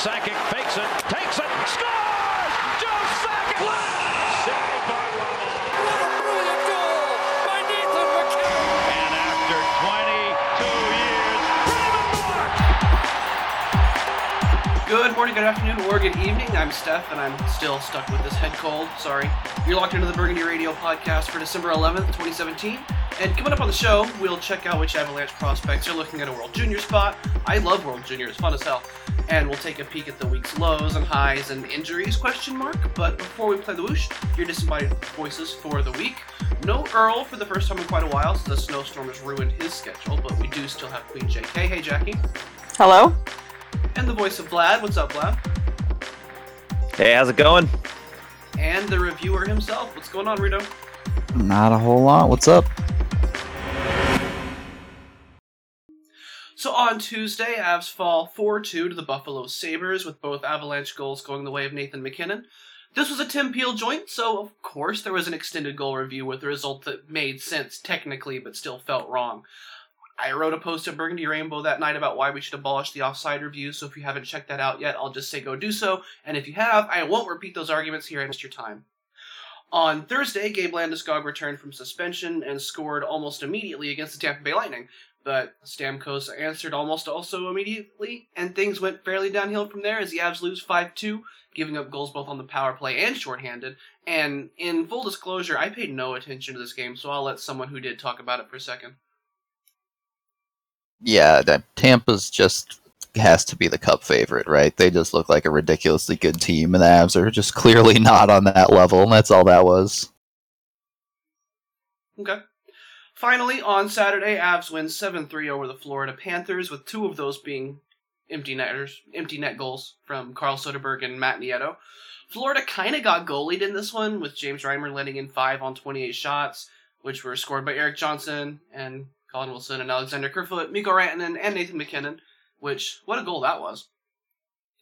Sakic fakes it, takes it, scores! Joe Sakic! Ramos. What a brilliant goal by Nathan! And after 22 years! Good morning, good afternoon, or good evening. I'm Steph, and I'm still stuck with this head cold. Sorry. You're locked into the Burgundy Radio podcast for December 11th, 2017. And coming up on the show, we'll check out which Avalanche prospects are looking at a World Junior spot. I love World Junior; it's fun as hell. And we'll take a peek at the week's lows and highs and injuries question mark. But before we play the whoosh, your disembodied voices for the week. No Earl for the first time in quite a while, since the snowstorm has ruined his schedule. But we do still have Queen JK. Hey, Jackie. Hello? And the voice of Vlad. What's up, Vlad? Hey, how's it going? and the reviewer himself. What's going on, Rito? Not a whole lot. What's up? So on Tuesday, Avs fall 4 2 to the Buffalo Sabres, with both Avalanche goals going the way of Nathan MacKinnon. This was a Tim Peel joint, so of course there was an extended goal review with a result that made sense technically but still felt wrong. I wrote a post at Burgundy Rainbow that night about why we should abolish the offside review, so if you haven't checked that out yet, I'll just say go do so, and if you have, I won't repeat those arguments here and waste your time. On Thursday, Gabe Landeskog returned from suspension and scored almost immediately against the Tampa Bay Lightning, but Stamkos answered almost also immediately, and things went fairly downhill from there as the Avs lose 5-2, giving up goals both on the power play and shorthanded, and in full disclosure, I paid no attention to this game, so I'll let someone who did talk about it for a second. Yeah, that Tampa's just has to be the cup favorite, right? They just look like a ridiculously good team, and the Avs are just clearly not on that level, and that's all that was. Okay. Finally, on Saturday, Avs win 7-3 over the Florida Panthers, with two of those being empty netters, empty net goals from Carl Soderberg and Matt Nieto. Florida kind of got goalied in this one, with James Reimer letting in 5 on 28 shots, which were scored by Erik Johnson and Colin Wilson and Alexander Kerfoot, Mikko Rantanen, and Nathan MacKinnon, which, what a goal that was.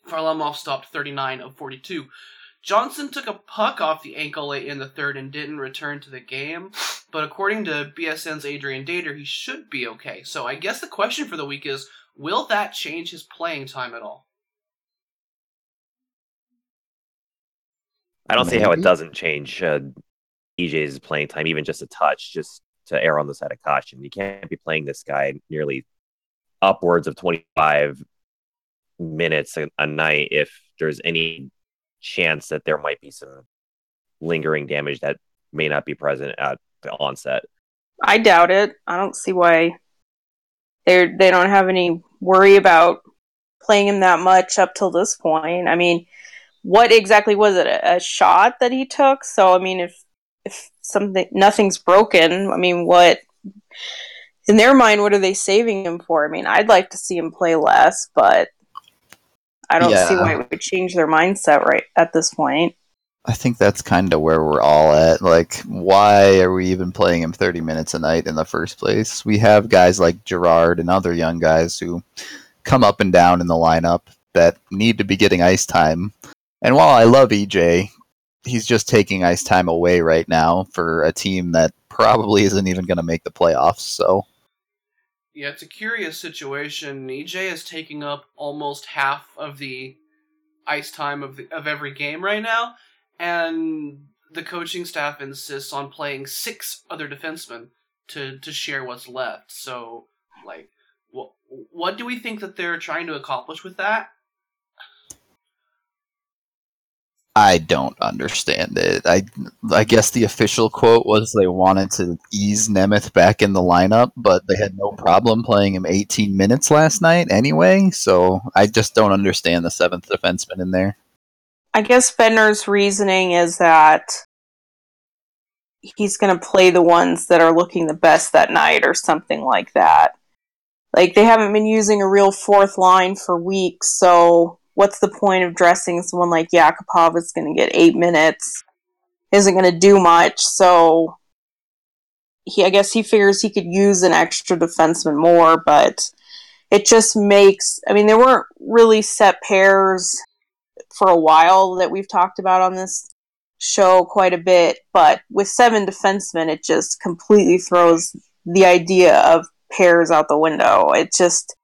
Varlamov stopped 39 of 42. Johnson took a puck off the ankle late in the third and didn't return to the game, but according to BSN's Adrian Dater, he should be okay. So I guess the question for the week is, will that change his playing time at all? I don't see how it doesn't change uh, EJ's playing time, even just a touch, just to err on the side of caution. You can't be playing this guy nearly upwards of 25 minutes a, a night if there's any chance that there might be some lingering damage that may not be present at the onset. I doubt it. I don't see why they they don't have any worry about playing him that much up till this point. I mean, what exactly was it? A, a shot that he took? So I mean, if if something nothing's broken, I mean, what in their mind, what are they saving him for? I mean, I'd like to see him play less, but I don't see why it would change their mindset right at this point. I think that's kind of where we're all at. Like, why are we even playing him 30 minutes a night in the first place? We have guys like Girard and other young guys who come up and down in the lineup that need to be getting ice time. And while I love EJ, he's just taking ice time away right now for a team that probably isn't even going to make the playoffs. So, Yeah, it's a curious situation. EJ is taking up almost half of the ice time of the, of every game right now, and the coaching staff insists on playing six other defensemen to to share what's left. So, like, what what do we think that they're trying to accomplish with that? I don't understand it. I I guess the official quote was they wanted to ease Nemeth back in the lineup, but they had no problem playing him 18 minutes last night anyway. So I just don't understand the seventh defenseman in there. I guess Fenner's reasoning is that he's going to play the ones that are looking the best that night or something like that. Like they haven't been using a real fourth line for weeks, so what's the point of dressing someone like Yakupov is going to get 8 minutes? Isn't going to do much, so he I guess he figures he could use an extra defenseman more, but it just makes I mean there weren't really set pairs for a while that we've talked about on this show quite a bit, but with seven defensemen, it just completely throws the idea of pairs out the window. It just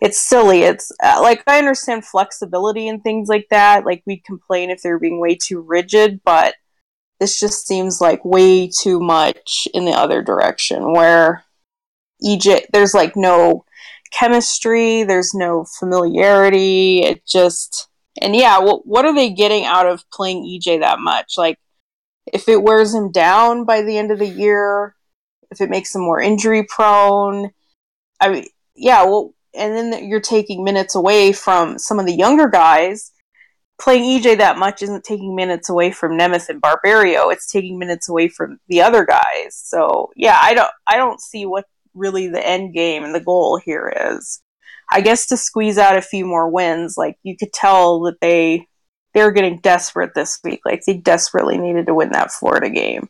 it's silly. It's uh, like I understand flexibility and things like that. Like we complain if they're being way too rigid, but this just seems like way too much in the other direction where EJ there's like no chemistry, there's no familiarity. It just and yeah, what what are they getting out of playing EJ that much? Like if it wears him down by the end of the year, if it makes him more injury prone, I mean, yeah, well, and then you're taking minutes away from some of the younger guys. Playing EJ that much isn't taking minutes away from Nemeth and Barberio. It's taking minutes away from the other guys. So yeah, I don't I don't see what really the end game and the goal here is. I guess to squeeze out a few more wins, like you could tell that they they're getting desperate this week. Like they desperately needed to win that Florida game.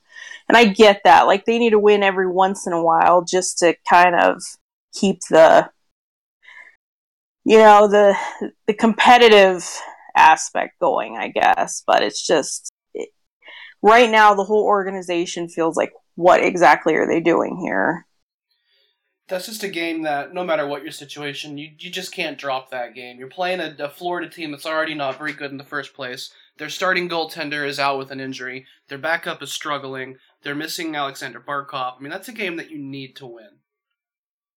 And I get that. Like they need to win every once in a while just to kind of keep the you know, the the competitive aspect going, I guess, but it's just it, right now the whole organization feels like what exactly are they doing here? That's just a game that no matter what your situation, you you just can't drop that game. You're playing a, a Florida team that's already not very good in the first place. Their starting goaltender is out with an injury. Their backup is struggling. They're missing Aleksander Barkov. I mean, that's a game that you need to win.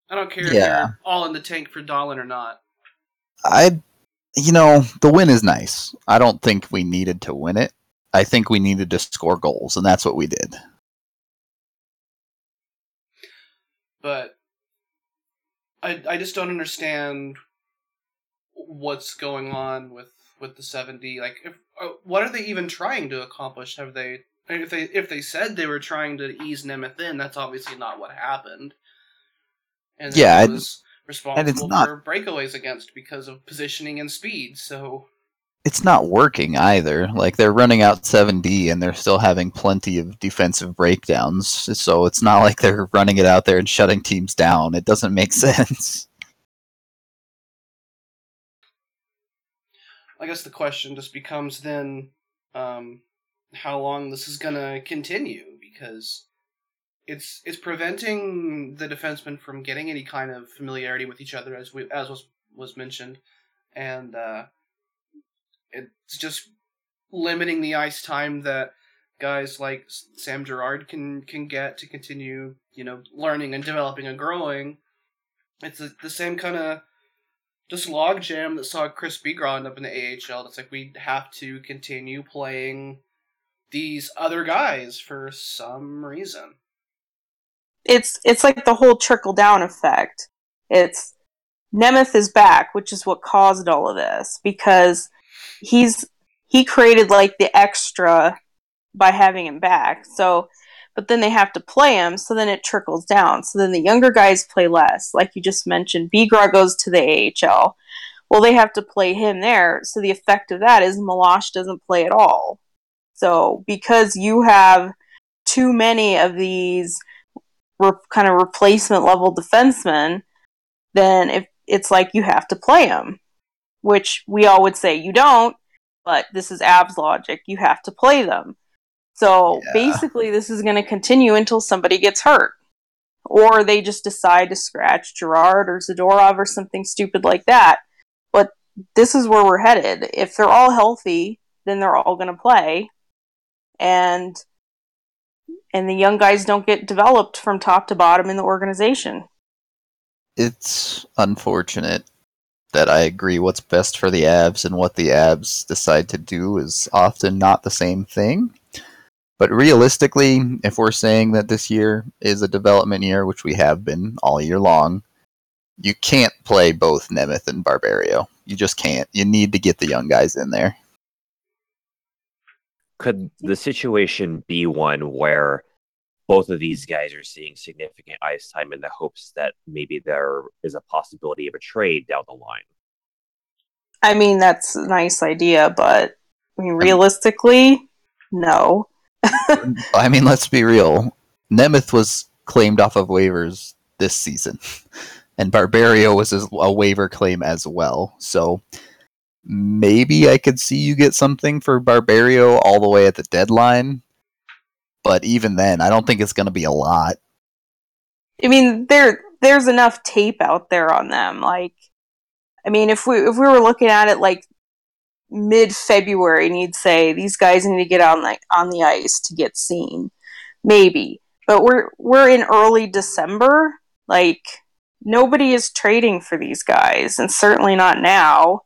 I don't care if Yeah. you're all in the tank for Dahlin or not. I, you know, the win is nice. I don't think we needed to win it. I think we needed to score goals, and that's what we did. but I I just don't understand what's going on with with the 7D. Like, if uh, what are they even trying to accomplish? Have they? I mean, If they if they said they were trying to ease Nemeth in, that's obviously not what happened. And Yeah, it and- was responsible not- for breakaways against because of positioning and speed. So It's not working either. Like they're running out 7D and they're still having plenty of defensive breakdowns. So it's not like they're running it out there and shutting teams down. It doesn't make sense. I guess the question just becomes then um, how long this is gonna continue because it's it's preventing the defensemen from getting any kind of familiarity with each other as we as was was mentioned, and uh, it's just limiting the ice time that guys like Sam Girard can can get to continue you know learning and developing and growing. It's the, the same kind of just logjam that saw Chris Bigras end up in the AHL. It's like we have to continue playing these other guys for some reason. it's it's like the whole trickle down effect. It's Nemeth is back, which is what caused all of this because he's he created like the extra by having him back. So but then they have to play him, so then it trickles down. So then the younger guys play less. Like you just mentioned, Bigras goes to the AHL. Well, they have to play him there. So the effect of that is Meloche doesn't play at all. So because you have too many of these re- kind of replacement level defensemen, then if it's like you have to play them, which we all would say you don't, but this is Avs logic. You have to play them. So Yeah. basically, this is going to continue until somebody gets hurt, or they just decide to scratch Girard or Zadorov or something stupid like that. But this is where we're headed. If they're all healthy, then they're all going to play, and and the young guys don't get developed from top to bottom in the organization. It's unfortunate that I agree what's best for the Avs and what the Avs decide to do is often not the same thing. But realistically, if we're saying that this year is a development year, which we have been all year long, you can't play both Nemeth and Barberio. You just can't. You need to get the young guys in there. Could the situation be one where both of these guys are seeing significant ice time in the hopes that maybe there is a possibility of a trade down the line? I mean, that's a nice idea, but I mean, realistically, no. I mean, let's be real. Nemeth was claimed off of waivers this season, and Barberio was a a waiver claim as well. So maybe I could see you get something for Barberio all the way at the deadline. But even then, I don't think it's going to be a lot. I mean, there there's enough tape out there on them. Like I mean, if we if we were looking at it like mid February, and you'd say these guys need to get on the on the ice to get seen, maybe. But we're we're in early December. Like nobody is trading for these guys, and certainly not now.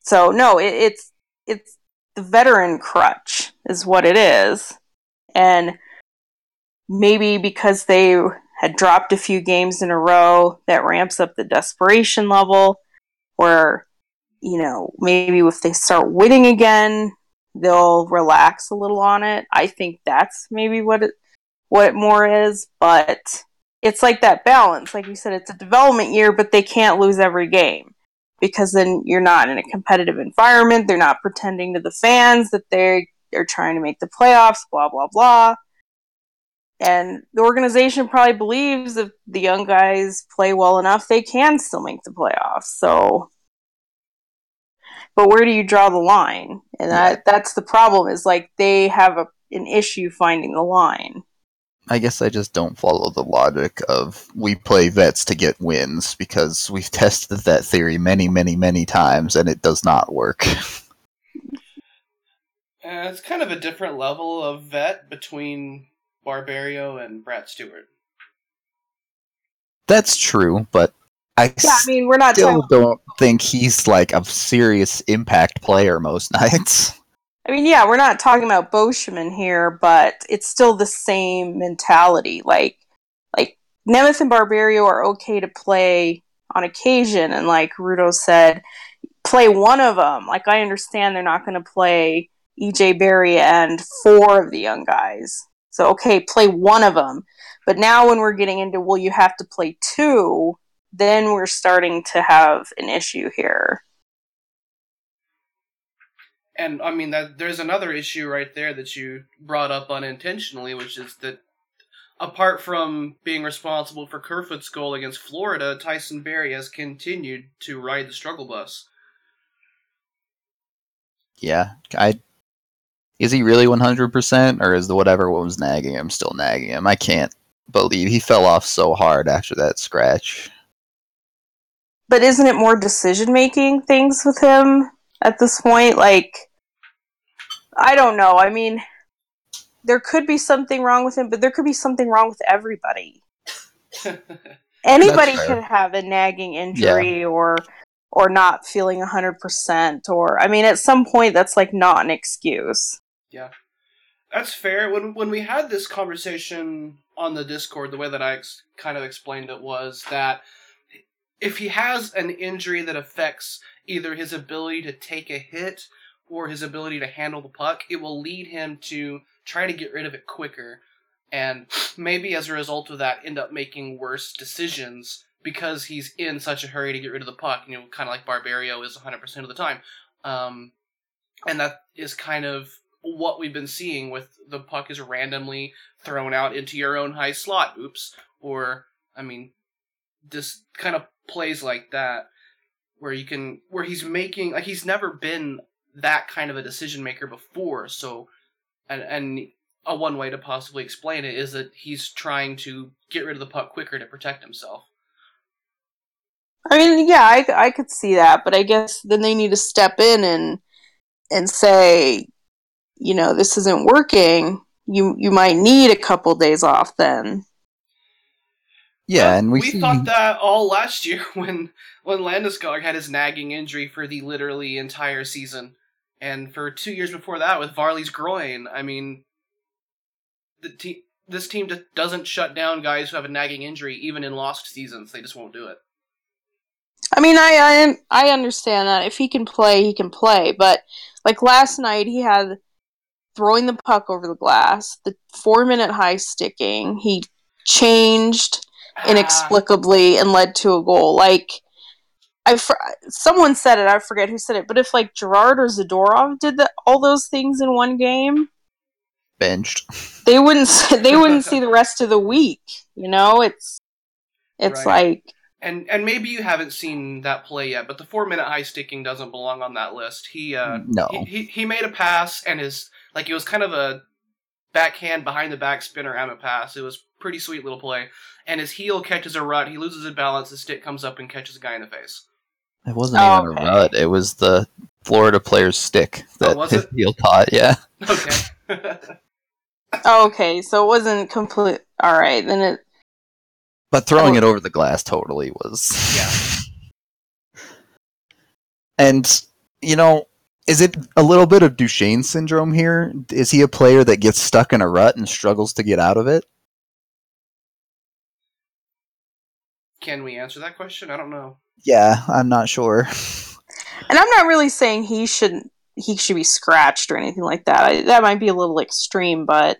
So no, it, it's it's the veteran crutch is what it is, and maybe because they had dropped a few games in a row, that ramps up the desperation level. Where you know maybe if they start winning again, they'll relax a little on it. I think that's maybe what it what it more is, but it's like that balance. Like you said, it's a development year, but they can't lose every game because then you're not in a competitive environment. They're not pretending to the fans that they are trying to make the playoffs, blah, blah, blah. And the organization probably believes if the young guys play well enough, they can still make the playoffs. So, but where do you draw the line? And that, that's the problem is like they have a, an issue finding the line. I guess I just don't follow the logic of we play vets to get wins because we've tested that theory many, many, many times and it does not work. Uh, it's kind of a different level of vet between Barberio and Brad Stuart. That's true, but I Yeah, I mean, we're not still talking. don't think he's like a serious impact player most nights. I mean, yeah, we're not talking about Boschman here, but it's still the same mentality. Like, like Nemeth and Barberio are okay to play on occasion, and like Rudo said, play one of them. Like, I understand they're not going to play EJ Barrie and four of the young guys. So, okay, play one of them. But now, when we're getting into, well, you have to play two, then we're starting to have an issue here. And I mean that there's another issue right there that you brought up unintentionally, which is that apart from being responsible for Kerfoot's goal against Florida, Tyson Barrie has continued to ride the struggle bus. Yeah, I is he really one hundred percent, or is the whatever was nagging him still nagging him? I can't believe he fell off so hard after that scratch. But isn't it more decision making things with him at this point? Like, I don't know. I mean, there could be something wrong with him, but there could be something wrong with everybody. Anybody fair. could have a nagging injury or or not feeling 100% or I mean at some point that's like not an excuse. That's fair. When when we had this conversation on the Discord, the way that I ex- kind of explained it was that if he has an injury that affects either his ability to take a hit or his ability to handle the puck, it will lead him to try to get rid of it quicker, and maybe as a result of that, end up making worse decisions because he's in such a hurry to get rid of the puck. You know, kind of like Barberio is 100% of the time. Um, and that is kind of what we've been seeing with the puck is randomly thrown out into your own high slot. Oops. Or, I mean, this kind of plays like that where you can, where he's making, like, he's never been that kind of a decision maker before. So, and, and a one way to possibly explain it is that he's trying to get rid of the puck quicker to protect himself. I mean, yeah, I, I could see that, but I guess then they need to step in and and say, you know, this isn't working. You you might need a couple days off then. Yeah, and we, we see, thought that all last year when when Landeskog had his nagging injury for the literally entire season, and for two years before that with Varley's groin. I mean, the te- this team just doesn't shut down guys who have a nagging injury, even in lost seasons. They just won't do it. I mean, I, I I understand that if he can play, he can play. But like last night, he had throwing the puck over the glass, the four minute high sticking. He changed Ah, inexplicably and led to a goal. Like I, fr- someone said it. I forget who said it. But if like Girard or Zadorov did the, all those things in one game, benched. they wouldn't. s- They wouldn't see the rest of the week. You know, it's it's Right. like and and maybe you haven't seen that play yet, but the four minute high sticking doesn't belong on that list. He uh, no. he, he he made a pass and his like it was kind of a backhand behind the back spinner hammer pass. It was pretty sweet little play. And his heel catches a rut. He loses his balance. His stick comes up and catches a guy in the face. It wasn't Oh, even okay. a rut. It was the Florida player's stick oh, that Oh, was his it? heel caught. Yeah. Okay. Oh, okay, so it wasn't complete. All right, then it. But throwing Oh. it over the glass totally was. Yeah. And, you know, is it a little bit of Duchene syndrome here? Is he a player that gets stuck in a rut and struggles to get out of it? Can we answer that question? I don't know. Yeah, I'm not sure. And I'm not really saying he shouldn't he should be scratched or anything like that. I, that might be a little extreme, but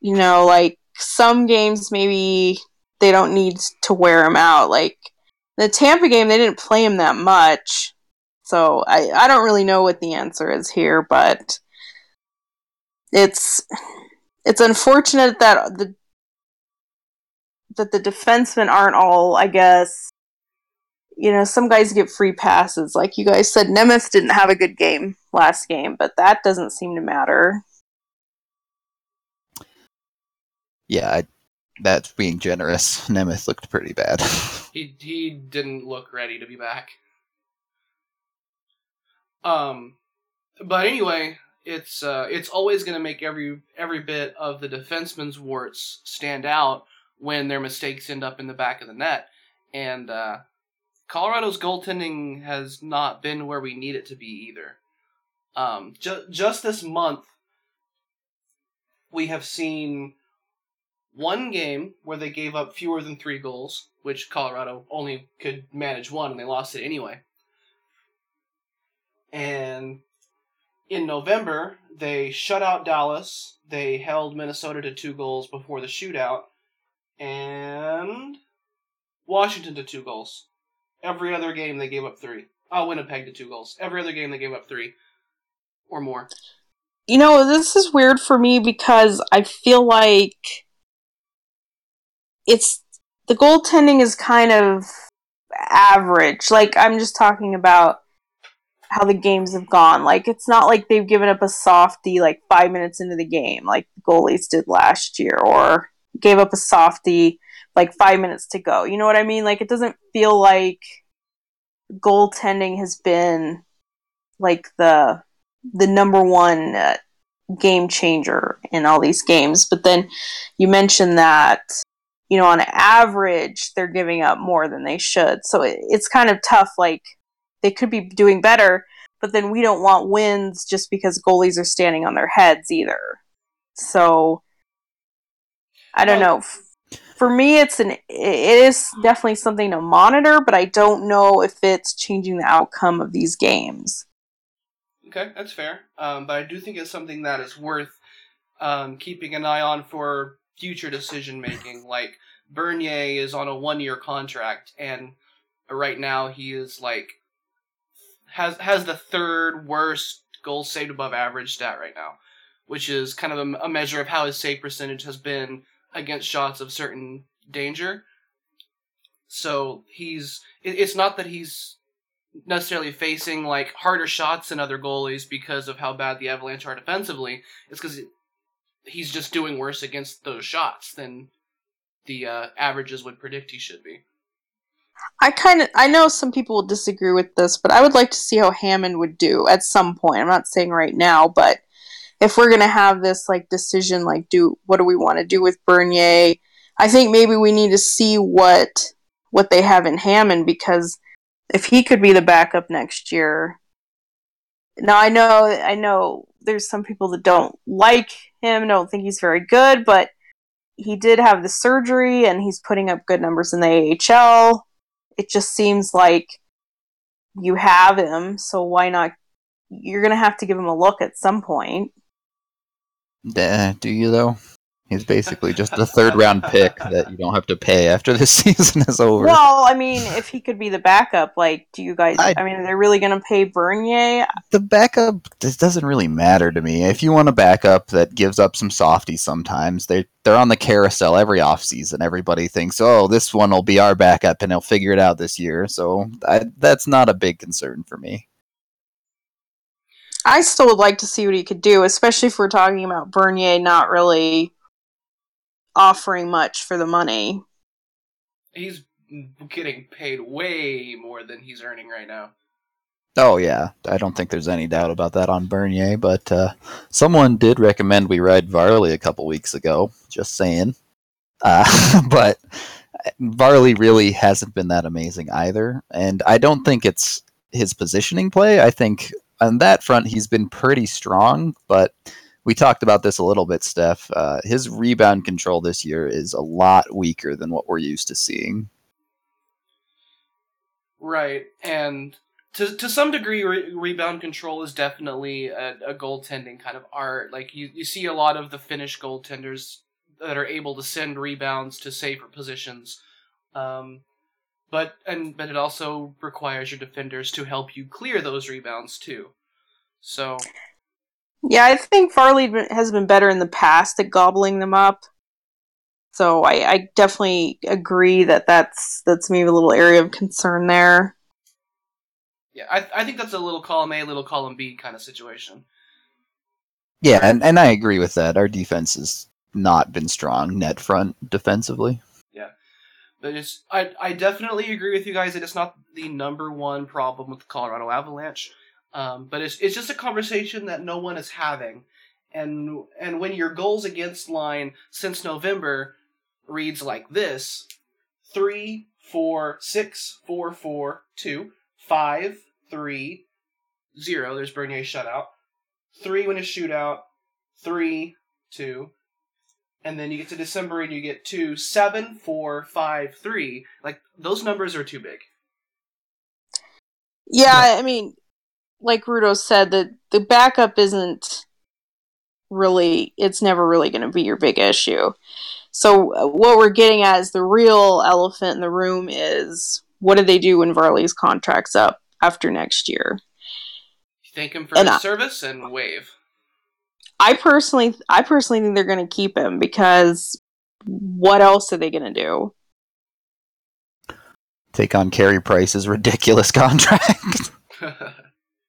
you know, like some games maybe they don't need to wear him out. Like the Tampa game, they didn't play him that much, so I I don't really know what the answer is here, but it's it's unfortunate that the that the defensemen aren't all, I guess, you know, some guys get free passes. Like you guys said, Nemeth didn't have a good game last game, but that doesn't seem to matter. Yeah, I, that's being generous. Nemeth looked pretty bad. He he didn't look ready to be back. Um, but anyway, it's uh, it's always going to make every every bit of the defenseman's warts stand out when their mistakes end up in the back of the net, and uh, Colorado's goaltending has not been where we need it to be either. Um, ju- just this month, we have seen one game where they gave up fewer than three goals, which Colorado only could manage one, and they lost it anyway. And in November, they shut out Dallas. They held Minnesota to two goals before the shootout, and Washington to two goals. Every other game, they gave up three. Oh, Winnipeg to two goals. Every other game, they gave up three or more. You know, this is weird for me because I feel like it's the goaltending is kind of average. Like I'm just talking about how the games have gone. Like it's not like they've given up a softy like 5 minutes into the game like the goalies did last year or gave up a softy like 5 minutes to go. You know what I mean? Like it doesn't feel like goaltending has been like the the number one uh, game changer in all these games. But then you mentioned that you know on average they're giving up more than they should. So it, it's kind of tough. Like they could be doing better, but then we don't want wins just because goalies are standing on their heads either. So I don't know. For me, it's an it is definitely something to monitor, but I don't know if it's changing the outcome of these games. Okay, that's fair. Um, but I do think it's something that is worth um, keeping an eye on for future decision making. Like Bernier is on a one year contract, and right now he is like has has the third worst goals saved above average stat right now, which is kind of a, a measure of how his save percentage has been against shots of certain danger. So he's it, it's not that he's necessarily facing like harder shots than other goalies because of how bad the Avalanche are defensively. It's because he's just doing worse against those shots than the uh, averages would predict he should be. I kind of I know some people will disagree with this, but I would like to see how Hammond would do at some point. I'm not saying right now, but if we're gonna have this like decision, like do what do we want to do with Bernier? I think maybe we need to see what what they have in Hammond because if he could be the backup next year. Now I know I know there's some people that don't like him, don't think he's very good, but he did have the surgery and he's putting up good numbers in the AHL it just seems like you have him, so why not? You're gonna have to give him a look at some point. Duh, do you though? He's basically just a third round pick that you don't have to pay after this season is over. Well, I mean, if he could be the backup, like, do you guys? I, I- mean, are really gonna pay Bernier? the backup this doesn't really matter to me. If you want a backup that gives up some softies sometimes, they they're on the carousel every offseason. Everybody thinks, "Oh, this one will be our backup and he'll figure it out this year." So, I, that's not a big concern for me. I still would like to see what he could do, especially if we're talking about Bernier not really offering much for the money. He's getting paid way more than he's earning right now. Oh yeah, I don't think there's any doubt about that on Bernier. But uh, someone did recommend we ride Varley a couple weeks ago. Just saying. Uh, but Varley really hasn't been that amazing either, and I don't think it's his positioning play. I think on that front he's been pretty strong, but we talked about this a little bit, Steph. Uh, his rebound control this year is a lot weaker than what we're used to seeing. Right, and to to some degree, re- rebound control is definitely a, a goaltending kind of art. Like you, you see a lot of the Finnish goaltenders that are able to send rebounds to safer positions, um, but and but it also requires your defenders to help you clear those rebounds too. So Yeah, I think Varley has been better in the past at gobbling them up. So I, I definitely agree that that's that's maybe a little area of concern there. yeah, I I think that's a little column A, little column B kind of situation. Yeah, and, and I agree with that. Our defense has not been strong net front defensively. Yeah, but it's I I definitely agree with you guys that it's not the number one problem with the Colorado Avalanche. Um, but it's it's just a conversation that no one is having. And and when your goals against line since November reads like this three, four, six, four, four, two, five, three, zero, there's Bernier's shutout. Three when a shootout, three, two, and then you get to December and you get two, seven, four, five, three. Like those numbers are too big. Yeah, I mean, like Rudo said, the the backup isn't really it's never really going to be your big issue. So uh, what we're getting at is the real elephant in the room is what do they do when Varley's contract's up after next year? Thank him for And his I- service and wave. I personally I personally think they're going to keep him because what else are they going to do? Take on Carey Price's ridiculous contract.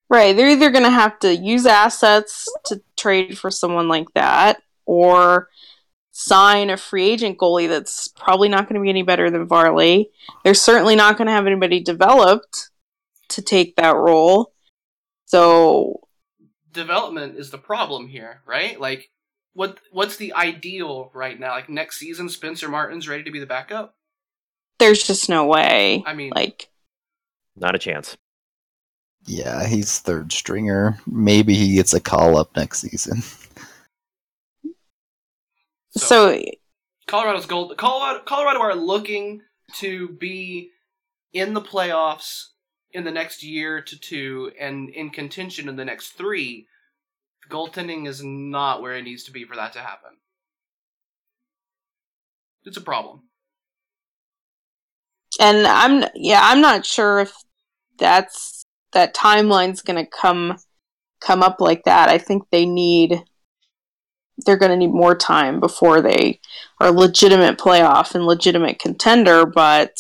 Right, they're either going to have to use assets to trade for someone like that or sign a free agent goalie that's probably not going to be any better than Varley. They're certainly not going to have anybody developed to take that role. So, Development is the problem here, right? Like, what what's the ideal right now? Like next season, Spencer Martin's ready to be the backup. there's just no way. I mean, Like, Not a chance. Yeah, he's third stringer. Maybe he gets a call up next season. so, Colorado's gold. Colorado, Colorado are looking to be in the playoffs in the next year to two, and in contention in the next three. Goaltending is not where it needs to be for that to happen. It's a problem. and I'm yeah, I'm not sure if that's that timeline's going to come come up like that. I think they need they're going to need more time before they are legitimate playoff and legitimate contender, but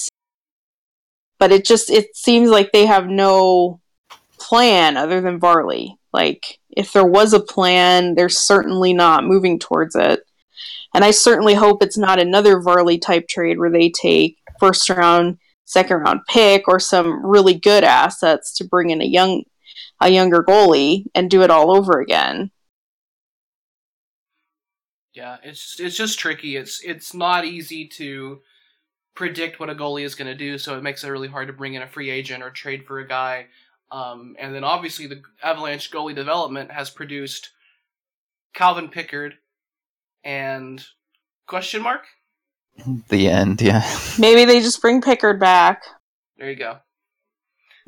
but it just it seems like they have no plan other than Varley. Like if there was a plan, they're certainly not moving towards it. And I certainly hope it's not another Varley type trade where they take first round, second round pick or some really good assets to bring in a young a younger goalie and do it all over again. Yeah, it's just, it's just tricky. It's it's not easy to predict what a goalie is going to do, so it makes it really hard to bring in a free agent or trade for a guy. Um, and then obviously the Avalanche goalie development has produced Calvin Pickard and question mark. The end, yeah. Maybe they just bring Pickard back There you go.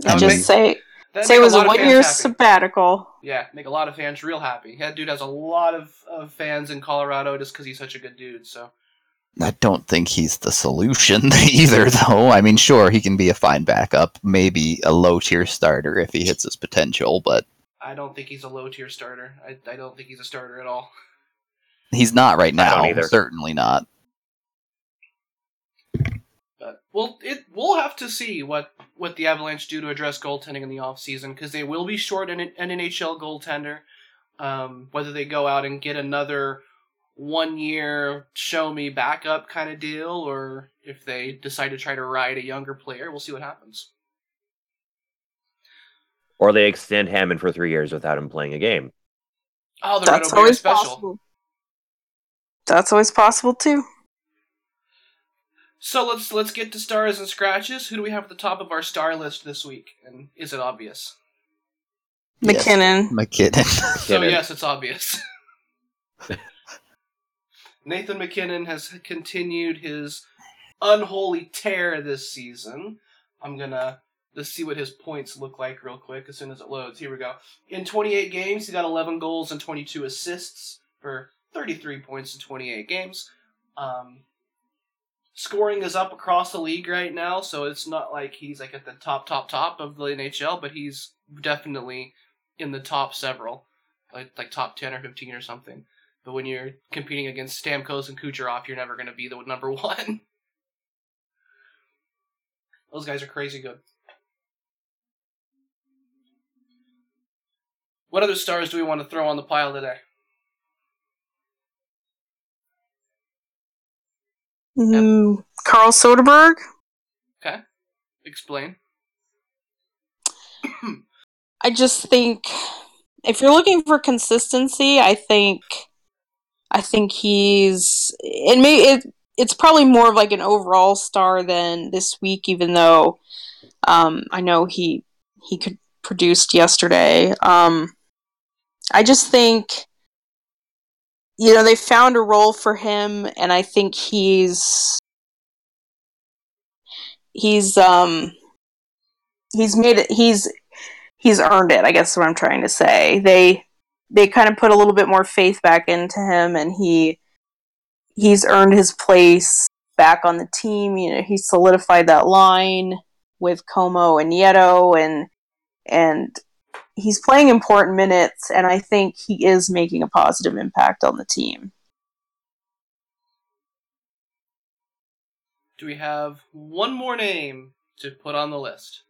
and would just make- say That'd say make it a was a lot of one fans year happy. sabbatical. Yeah, make a lot of fans real happy. That dude has a lot of, of fans in Colorado just because he's such a good dude. So I don't think he's the solution either, though. I mean, sure, he can be a fine backup, maybe a low tier starter if he hits his potential, but I don't think he's a low tier starter. I, I don't think he's a starter at all. he's not right I don't now. either. Certainly not. But we'll it we'll have to see what what the Avalanche do to address goaltending in the offseason because they will be short an, an NHL goaltender. Um, whether they go out and get another one year show me backup kind of deal, or if they decide to try to ride a younger player. We'll see what happens. Or they extend Hammond for three years without him playing a game. Oh, the That's Renault always special. possible. That's always possible too. So let's let's get to stars and scratches. Who do we have at the top of our star list this week? And is it obvious? Yes. MacKinnon. MacKinnon. So yes, it's obvious. Nathan MacKinnon has continued his unholy tear this season. I'm gonna let's see what his points look like real quick as soon as it loads. Here we go. In 28 games, he got 11 goals and 22 assists for 33 points in 28 games. Um, scoring is up across the league right now, so it's not like he's like at the top, top, top of the NHL, but he's definitely in the top several, like like top 10 or 15 or something. But when you're competing against Stamkos and Kucherov, you're never going to be the number one. Those guys are crazy good. What other stars do we want to throw on the pile today? Mm, Carl Soderberg. Okay, explain. I just think if you're looking for consistency, I think I think he's it may it it's probably more of like an overall star than this week, even though um, I know he he could produced yesterday. Um, I just think you know they found a role for him, and I think he's he's um he's made it he's he's earned it i guess what i'm trying to say. They they kind of put a little bit more faith back into him and he he's earned his place back on the team. You know he solidified that line with como and Nieto and and he's playing important minutes and i think he is making a positive impact on the team Do we have one more name to put on the list?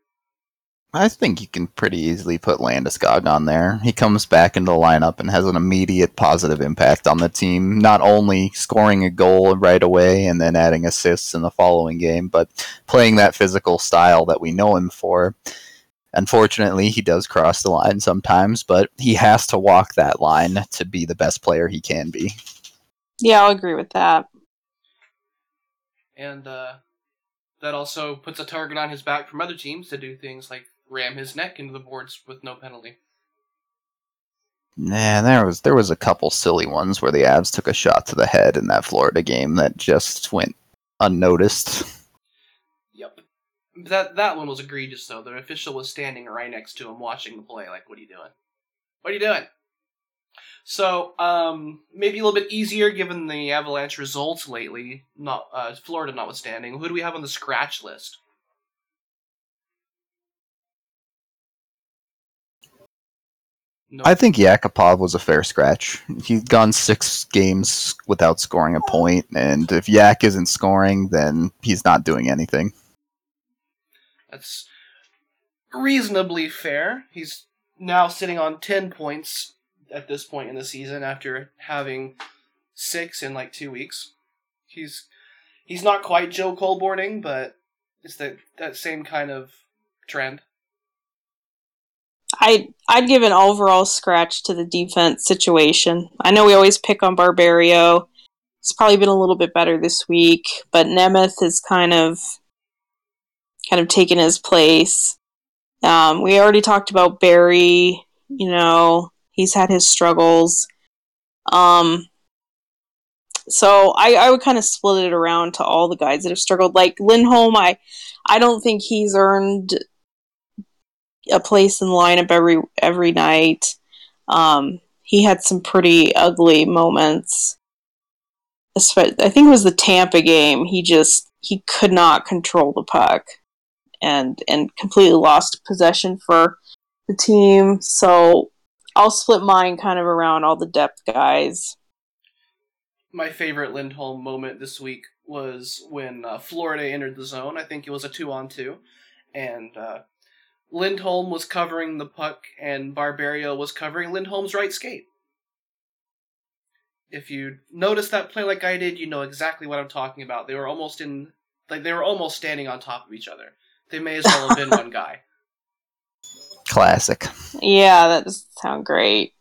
I think you can pretty easily put Landeskog on there. He comes back into the lineup and has an immediate positive impact on the team, not only scoring a goal right away and then adding assists in the following game, but playing that physical style that we know him for. Unfortunately, he does cross the line sometimes, but he has to walk that line to be the best player he can be. yeah i'll agree with that And uh, that also puts a target on his back from other teams to do things like ram his neck into the boards with no penalty. Nah, there was there was a couple silly ones where the Avs took a shot to the head in that Florida game that just went unnoticed. That that one was egregious though. The official was standing right next to him watching the play, like, what are you doing? What are you doing? So, um, maybe a little bit easier given the Avalanche results lately, not uh, Florida notwithstanding. Who do we have on the scratch list? I think Yakupov was a fair scratch. He's gone six games without scoring a point, and if Yak isn't scoring, then he's not doing anything. That's reasonably fair. He's now sitting on 10 points at this point in the season after having 6 in like 2 weeks. He's he's not quite Joe Colborning, but it's that that same kind of trend. I I'd give an overall scratch to the defense situation. I know we always pick on Barberio. It's probably been a little bit better this week, but Nemeth is kind of kind of taken his place. Um, we already talked about Barrie. You know, he's had his struggles. Um, so I, I would kind of split it around to all the guys that have struggled. Like Lindholm, I I don't think he's earned a place in the lineup every every night. Um, he had some pretty ugly moments. I think it was the Tampa game. He just he could not control the puck, and and completely lost possession for the team. So I'll split mine kind of around all the depth guys. My favorite Lindholm moment this week was when uh, Florida entered the zone. I think it was a 2 on 2 and uh, Lindholm was covering the puck and Barberio was covering Lindholm's right skate. if you notice that play like I did, you know exactly what I'm talking about. They were almost in like they were almost standing on top of each other. They may as well have been one guy. Classic. Yeah, that doesn't sound great.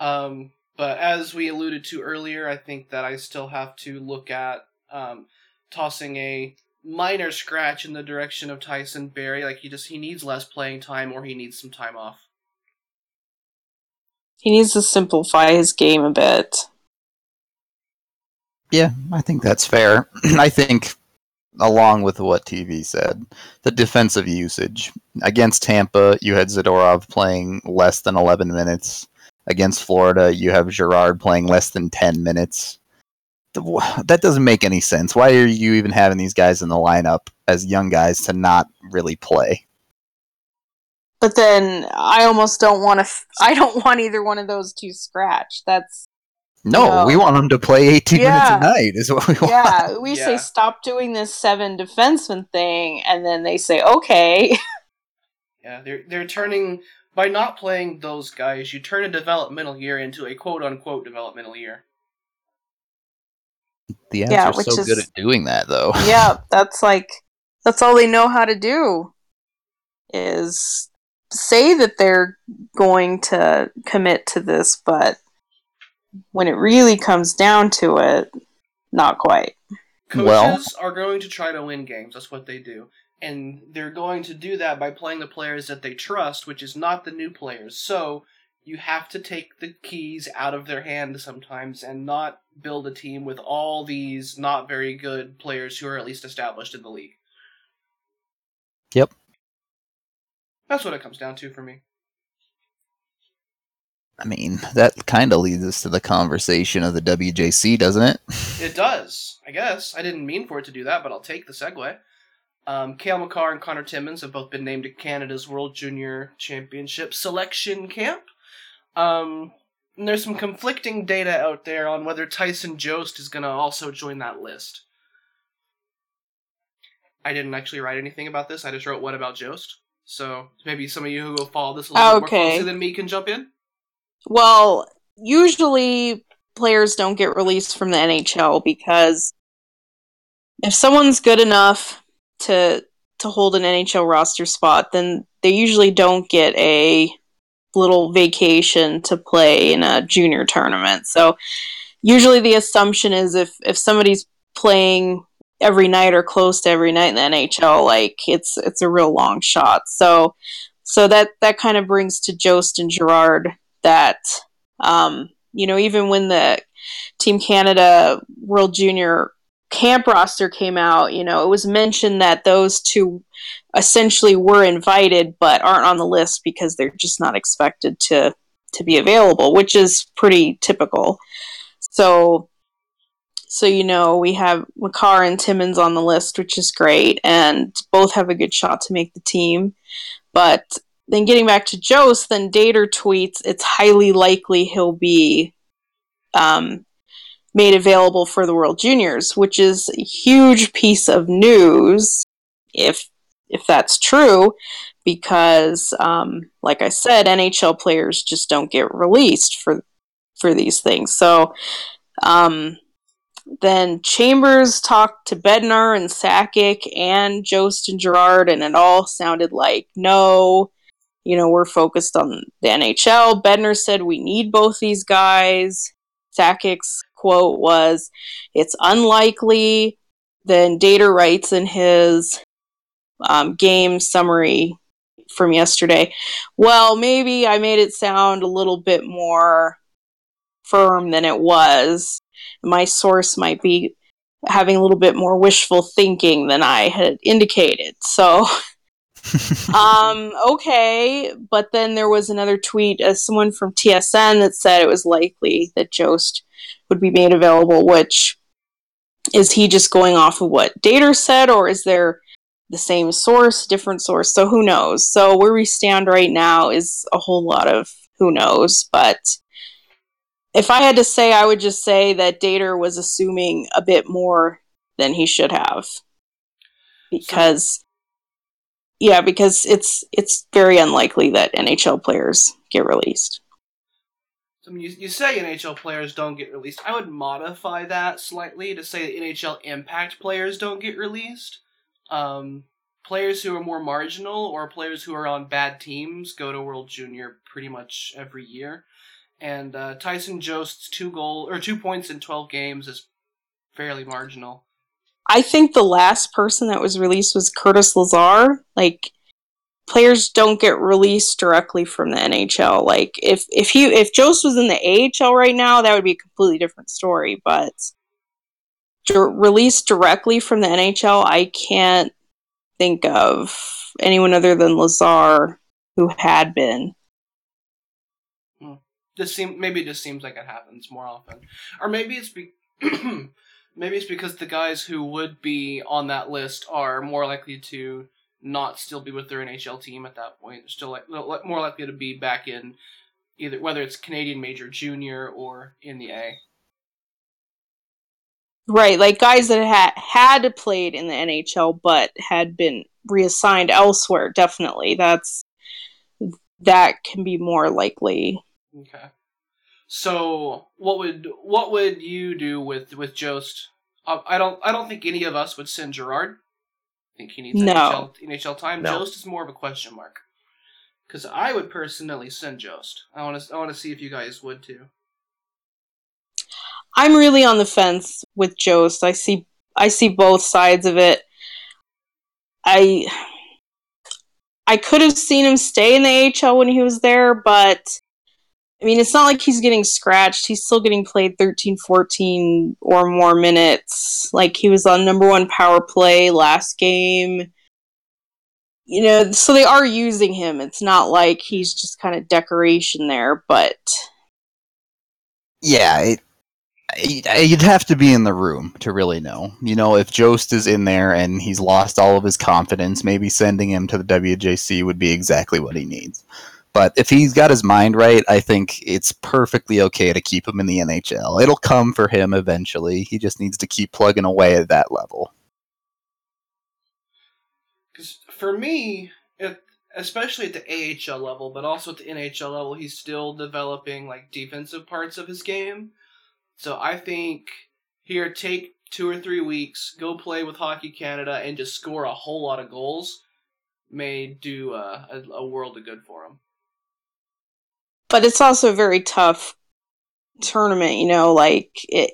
Um, but as we alluded to earlier, I think that I still have to look at um, tossing a minor scratch in the direction of Tyson Barrie. Like he just he needs less playing time, or he needs some time off. He needs to simplify his game a bit. Yeah, I think that's fair. I think, along with what TV said, the defensive usage against Tampa, you had Zadorov playing less than 11 minutes. Against Florida, you have Girard playing less than 10 minutes. That doesn't make any sense. Why are you even having these guys in the lineup as young guys to not really play? But then I almost don't want to. F- I don't want either one of those to scratch. That's No, No. we want them to play 18 Yeah. minutes a night, is what we want. yeah. We Yeah. say stop doing this seven defenseman thing, and then they say okay. Yeah, they're they're turning by not playing those guys, you turn a developmental year into a quote unquote developmental year. The Avs Yeah, are which so is- good at doing that, though. yeah, that's like that's all they know how to do is say that they're going to commit to this, but when it really comes down to it, not quite. Coaches Well- are going to try to win games. That's what they do. And they're going to do that by playing the players that they trust, which is not the new players. So you have to take the keys out of their hand sometimes and not build a team with all these not very good players who are at least established in the league. Yep. That's what it comes down to for me. I mean, that kind of leads us to the conversation of the WJC, doesn't it? It does, I guess. I didn't mean for it to do that, but I'll take the segue. Um, Cale Makar and Connor Timmins have both been named to Canada's World Junior Championship selection camp. Um, and there's some conflicting data out there on whether Tyson Jost is going to also join that list. I didn't actually write anything about this. I just wrote what about Jost. So maybe some of you who will follow this a little bit more Okay. closely than me can jump in. Well, usually players don't get released from the NHL because if someone's good enough to to hold an NHL roster spot, then they usually don't get a little vacation to play in a junior tournament. So usually the assumption is if if somebody's playing every night or close to every night in the NHL, like it's it's a real long shot. So so that that kind of brings to Jost and Girard that um, you know even when the Team Canada World Junior camp roster came out, you know it was mentioned that those two essentially were invited but aren't on the list because they're just not expected to to be available, which is pretty typical. So so you know we have Makar and Timmins on the list, which is great, and both have a good shot to make the team. But then getting back to Jost, then Dater tweets it's highly likely he'll be um, made available for the World Juniors, which is a huge piece of news if if that's true, because um, like I said, NHL players just don't get released for for these things. So um, then Chambers talked to Bednar and Sakic and Jost and Girard, and it all sounded like no you know, we're focused on the NHL. Bednar said we need both these guys. Sakic's quote was, "It's unlikely." Then Dater writes in his um, game summary from yesterday, "Well, maybe I made it sound a little bit more firm than it was. My source might be having a little bit more wishful thinking than I had indicated." So um okay but then there was another tweet as someone from tsn that said it was likely that jost would be made available which is he just going off of what dater said or is there the same source different source? So who knows? So where we stand right now is a whole lot of who knows but if i had to say i would just say that dater was assuming a bit more than he should have. Because yeah, because it's it's very unlikely that NHL players get released. I mean, you, you say NHL players don't get released. I would modify that slightly to say that NHL impact players don't get released. Um, players who are more marginal or players who are on bad teams go to World Junior pretty much every year. And uh, Tyson Jost's two goal or two points in twelve games is fairly marginal. I think the last person that was released was Curtis Lazar. Like players don't get released directly from the NHL. Like if if he if Jost was in the AHL right now, that would be a completely different story. But released directly from the NHL, I can't think of anyone other than Lazar who had been. Hmm. Just seem maybe it just seems like it happens more often, or maybe it's be. maybe it's because the guys who would be on that list are more likely to not still be with their NHL team at that point. They're still like more likely to be back in either whether it's Canadian Major Junior or in the A. Right, like guys that had had played in the NHL but had been reassigned elsewhere. Definitely, that's that can be more likely. Okay. So what would what would you do with with Jost? Uh, I don't I don't think any of us would send Girard. I think he needs No. NHL, NHL time. No. Jost is more of a question mark. Because I would personally send Jost. I want to I want to see if you guys would too. I'm really on the fence with Jost. I see I see both sides of it. I I could have seen him stay in the AHL when he was there, but I mean, it's not like he's getting scratched. He's still getting played 13, 14 or more minutes. Like he was on number 1 power play last game. You know, so they are using him. It's not like he's just kind of decoration there, but Yeah, it, it- you'd have to be in the room to really know. You know, if Jost is in there and he's lost all of his confidence, maybe sending him to the WJC would be exactly what he needs. But if he's got his mind right, I think it's perfectly okay to keep him in the NHL. It'll come for him eventually. He just needs to keep plugging away at that level. Because for me, it, especially at the AHL level, but also at the NHL level, he's still developing like defensive parts of his game. So I think here, take two or three weeks, go play with Hockey Canada, and just score a whole lot of goals may do uh, a, a world of good for him. But it's also a very tough tournament you know like it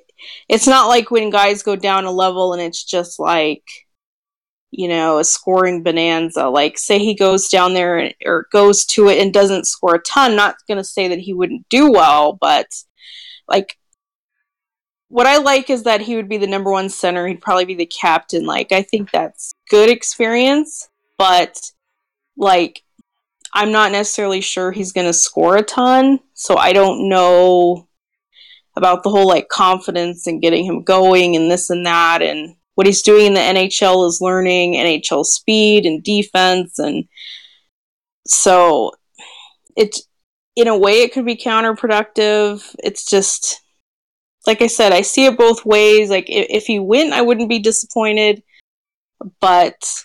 it's not like when guys go down a level and it's just like you know a scoring bonanza like say he goes down there and- or goes to it and doesn't score a ton not going to say that he wouldn't do well but like what i like is that he would be the number one center he'd probably be the captain like i think that's good experience but like I'm not necessarily sure he's going to score a ton, so I don't know about the whole like confidence and getting him going and this and that and what he's doing in the NHL is learning NHL speed and defense and so it in a way it could be counterproductive. It's just like I said, I see it both ways. Like if, if he win, I wouldn't be disappointed, but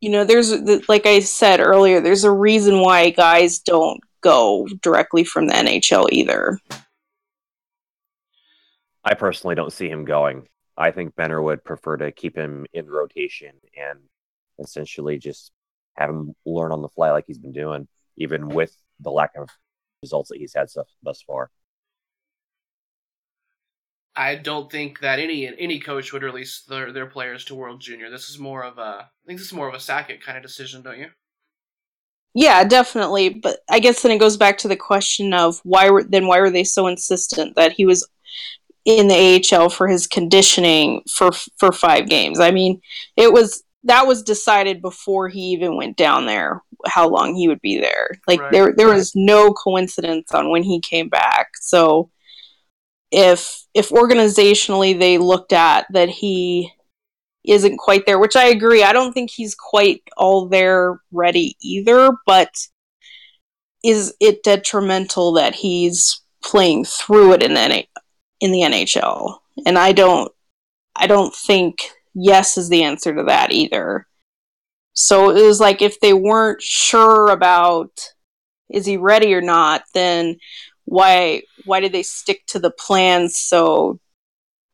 you know, there's like I said earlier, there's a reason why guys don't go directly from the NHL either. I personally don't see him going. I think Bednar would prefer to keep him in rotation and essentially just have him learn on the fly like he's been doing, even with the lack of results that he's had thus far. I don't think that any any coach would release their their players to World Junior. This is more of a I think this is more of a Sakic kind of decision, don't you? Yeah, definitely. But I guess then it goes back to the question of why were then why were they so insistent that he was in the AHL for his conditioning for for five games? I mean, it was that was decided before he even went down there how long he would be there. Like Right. there there was no coincidence on when he came back. So if if organizationally they looked at that he isn't quite there, which I agree. I don't think he's quite all there ready either, but is it detrimental that he's playing through it in the N- in the NHL? And I don't I don't think yes is the answer to that either. So it was like if they weren't sure about is he ready or not, then why why did they stick to the plans so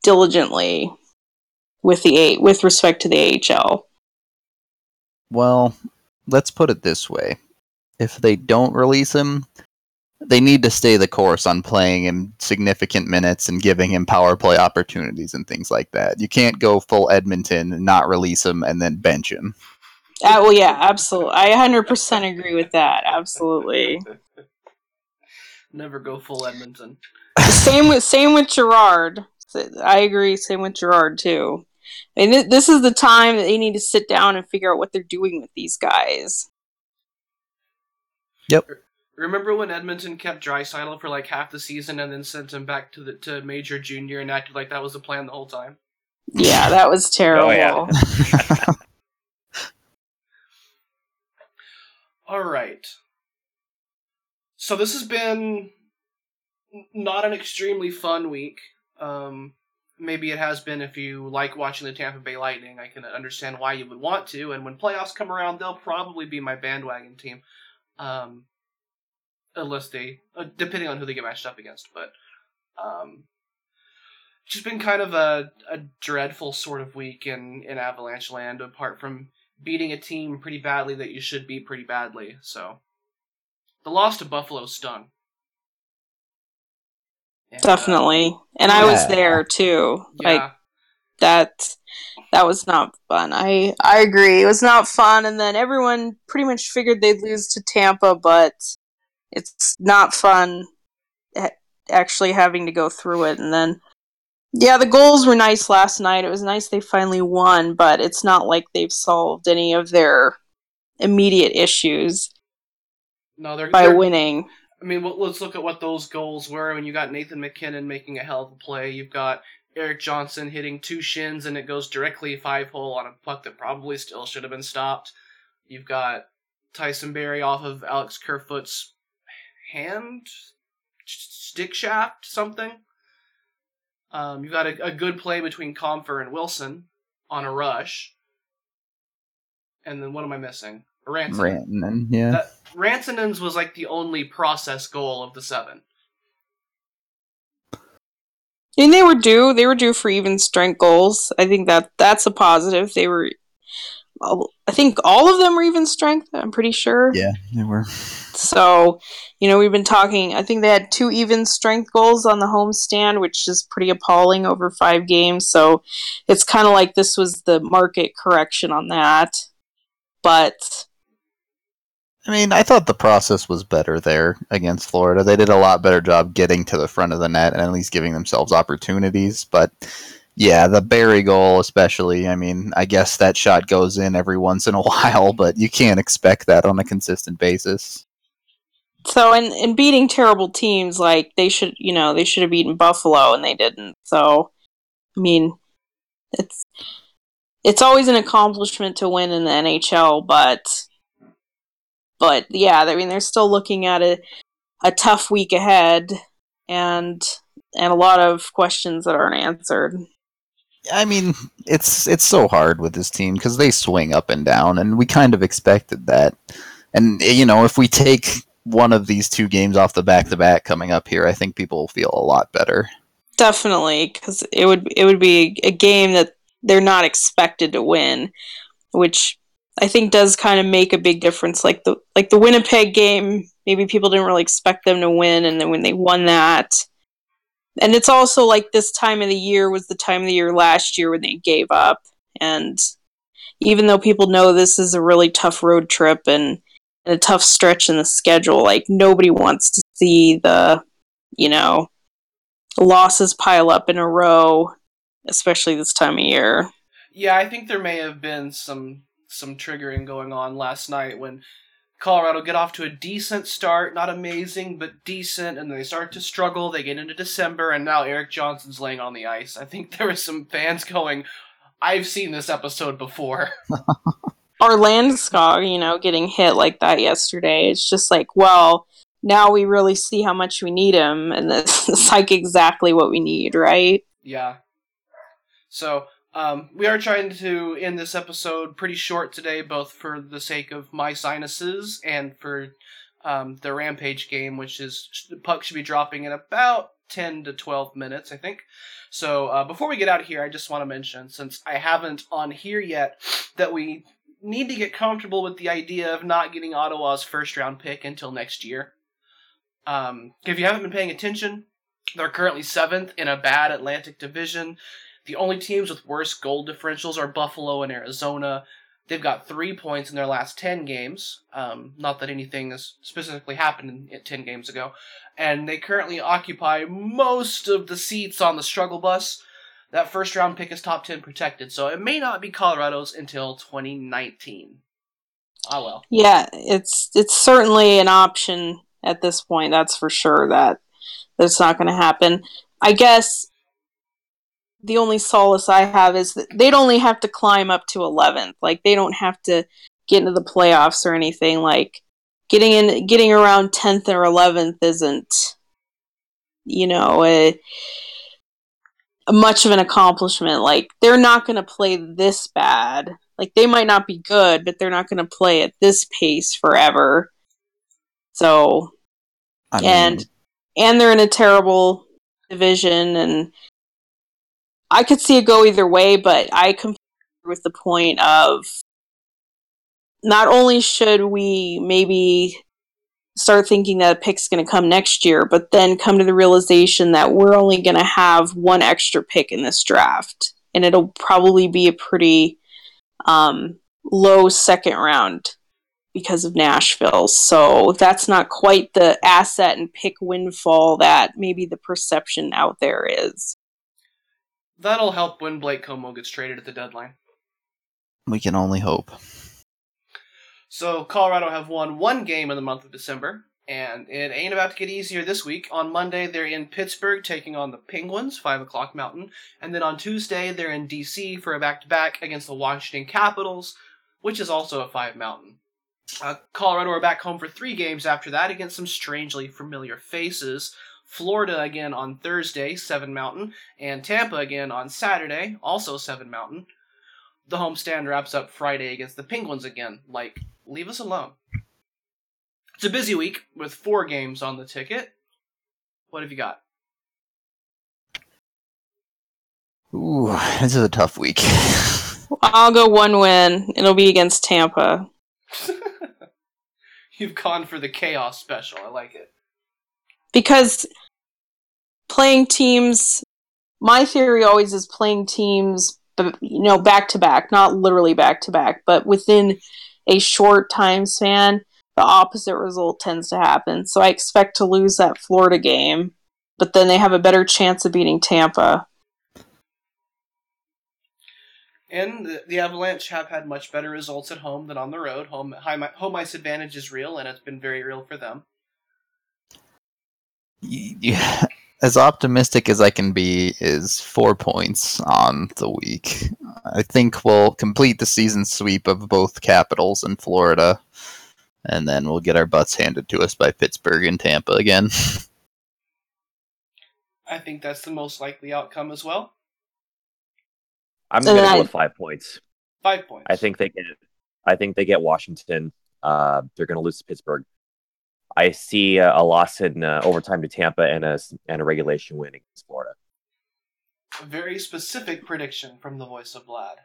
diligently with the A with respect to the AHL? Well, let's put it this way. If they don't release him, they need to stay the course on playing him significant minutes and giving him power play opportunities and things like that. You can't go full Edmonton and not release him and then bench him. Uh, well, yeah, absolutely. I 100% agree with that. Absolutely. Never go full Edmonton. same with same with Girard. I agree. Same with Girard too. I mean, th- this is the time that they need to sit down and figure out what they're doing with these guys. Yep. Remember when Edmonton kept Draisaitl for like half the season and then sent him back to the to Major Junior and acted like that was the plan the whole time? Yeah, that was terrible. Oh, yeah. All right. So this has been not an extremely fun week. Um, maybe it has been if you like watching the Tampa Bay Lightning. I can understand why you would want to. And when playoffs come around, they'll probably be my bandwagon team. Um, unless they, uh, depending on who they get matched up against. But um, it's just been kind of a, a dreadful sort of week in, in Avalanche land, apart from beating a team pretty badly that you should beat pretty badly. So the loss to Buffalo stung. And, uh, Definitely. And I was there too. yeah. Like that that was not fun. I I agree. It was not fun and then everyone pretty much figured they'd lose to Tampa, but it's not fun actually having to go through it and then yeah, the goals were nice last night. It was nice they finally won, but it's not like they've solved any of their immediate issues no, they're, by they're- winning. I mean, well, let's look at what those goals were. When you got Nathan MacKinnon making a hell of a play, you've got Erik Johnson hitting two shins and it goes directly five hole on a puck that probably still should have been stopped. You've got Tyson Barrie off of Alex Kerfoot's hand, stick shaft, something. Um, you've got a, a good play between Compher and Wilson on a rush. And then what am I missing? Ranson. Rantanen, yeah. That Rantanen's was like the only process goal of the seven. And they were due. They were due for even strength goals. I think that that's a positive. They were. I think all of them were even strength. I'm pretty sure. yeah, they were. So, you know, we've been talking. I think they had two even strength goals on the homestand, which is pretty appalling over five games. So, it's kind of like this was the market correction on that. But I mean, I thought the process was better there against Florida. They did a lot better job getting to the front of the net and at least giving themselves opportunities. But yeah, the Barrie goal, especially, I mean, I guess that shot goes in every once in a while, but you can't expect that on a consistent basis. so in in beating terrible teams, like they should, you know, they should have beaten Buffalo and they didn't. So, I mean, it's it's always an accomplishment to win in the NHL, but but yeah, I mean they're still looking at a a tough week ahead and and a lot of questions that aren't answered. I mean, it's it's so hard with this team because they swing up and down, and we kind of expected that. And you know, if we take one of these two games off the back to back coming up here, I think people will feel a lot better. Definitely, because it would it would be a game that they're not expected to win, which I think does kind of make a big difference. Like the like the Winnipeg game, maybe people didn't really expect them to win, and then when they won that, and it's also like this time of the year was the time of the year last year when they gave up, and even though people know this is a really tough road trip and, and a tough stretch in the schedule, like nobody wants to see the you know losses pile up in a row, especially this time of year. Yeah, I think there may have been some some triggering going on last night when Colorado get off to a decent start, not amazing, but decent, and they start to struggle. They get into December, and now Erik Johnson's laying on the ice. I think there was some fans going, "I've seen this episode before." Our Landeskog, you know, getting hit like that yesterday. It's just like, well, now we really see how much we need him, and this is like exactly what we need, right? Yeah. So, um, we are trying to end this episode pretty short today, both for the sake of my sinuses and for um, the Rampage game, which is the puck should be dropping in about 10 to 12 minutes, I think. So uh, before we get out of here, I just want to mention, since I haven't on here yet, that we need to get comfortable with the idea of not getting Ottawa's first round pick until next year. Um, if you haven't been paying attention, they're currently seventh in a bad Atlantic division. The only teams with worse goal differentials are Buffalo and Arizona. They've got three points in their last 10 games. Um, not that anything has specifically happened in 10 games ago. And they currently occupy most of the seats on the struggle bus. That first round pick is top 10 protected, so it may not be Colorado's until 2019. Ah, well. Yeah, it's it's certainly an option at this point. That's for sure. That that's not going to happen. I guess the only solace I have is that they'd only have to climb up to 11th. Like they don't have to get into the playoffs or anything. Like getting in, getting around 10th or 11th isn't, you know, a, a much of an accomplishment. Like they're not going to play this bad. Like they might not be good, but they're not going to play at this pace forever. So, I mean, and and they're in a terrible division and I could see it go either way, but I compare with the point of not only should we maybe start thinking that a pick's going to come next year, but then come to the realization that we're only going to have one extra pick in this draft, and it'll probably be a pretty um, low second round because of Nashville. So that's not quite the asset and pick windfall that maybe the perception out there is. That'll help when Blake Comeau gets traded at the deadline. we can only hope. So Colorado have won one game in the month of December, and it ain't about to get easier this week. On Monday, they're in Pittsburgh taking on the Penguins, 5 o'clock Mountain. And then on Tuesday, they're in D.C. for a back to back against the Washington Capitals, which is also a 5 Mountain. Uh, Colorado are back home for three games after that against some strangely familiar faces. Florida again on Thursday, 7 Mountain, and Tampa again on Saturday, also 7 Mountain. The homestand wraps up Friday against the Penguins again. Like, leave us alone. It's a busy week with four games on the ticket. What have you got? Ooh, this is a tough week. I'll go one win. It'll be against Tampa. You've gone for the chaos special. I like it. Because playing teams my theory always is playing teams you know back to back not literally back to back but within a short time span the opposite result tends to happen so i expect to lose that florida game but then they have a better chance of beating tampa And the, the Avalanche have had much better results at home than on the road. Home, home ice advantage is real, and it's been very real for them. Y- yeah, as optimistic as I can be is four points on the week. I think we'll complete the season sweep of both Capitals and Florida, and then we'll get our butts handed to us by Pittsburgh and Tampa again. I think that's the most likely outcome as well. I'm So going to go with five points. Five points. I think they get. I think they get Washington. Uh, they're going to lose to Pittsburgh. I see uh, a loss in uh, overtime to Tampa and a and a regulation win against Florida. a very specific prediction from the voice of Vlad.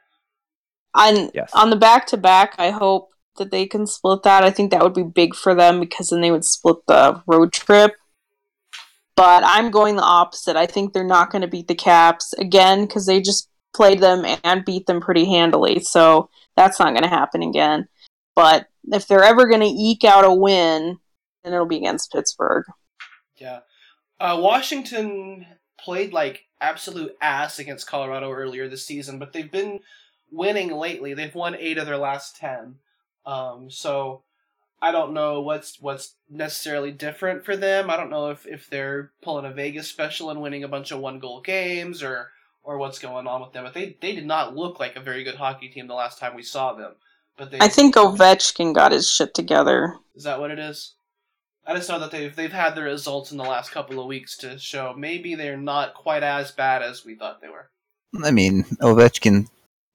on Yes. on the back to back i hope that they can split that i think that would be big for them because then they would split the road trip but i'm going the opposite i think they're not going to beat the caps again because they just played them and beat them pretty handily so that's not going to happen again but if they're ever going to eke out a win then it'll be against pittsburgh Yeah. Uh, Washington played like absolute ass against Colorado earlier this season, but they've been winning lately. They've won eight of their last ten. Um, so I don't know what's what's necessarily different for them. I don't know if, if they're pulling a Vegas special and winning a bunch of one goal games or or what's going on with them. But they they did not look like a very good hockey team the last time we saw them. But they i think ovechkin got his shit together is that what it is? I just know that they've they've had the results in the last couple of weeks to show maybe they're not quite as bad as we thought they were. I mean, Ovechkin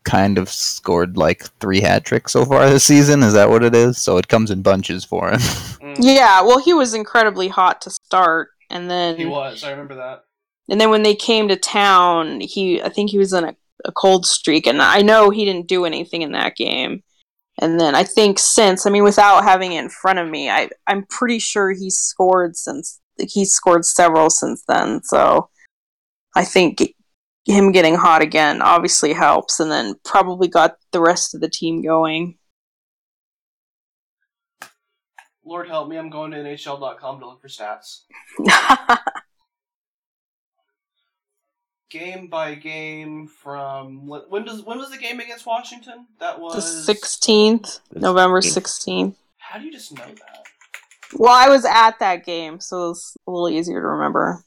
kind of scored like three hat tricks so far this season. Is that what it is? So it comes in bunches for him. Mm, Yeah, well, he was incredibly hot to start, and then He was. I remember that. and then when they came to town, he I think he was in a, a cold streak, and I know he didn't do anything in that game. And then I think since, I mean, without having it in front of me, I I'm pretty sure he's scored since he's scored several since then. So I think him getting hot again obviously helps, and then probably got the rest of the team going. Lord help me, I'm going to NHL.com to look for stats. Game by game from when when does when was the game against Washington? That was the sixteenth, November 16th. How do you just know that? Well, I was at that game, so it's a little easier to remember.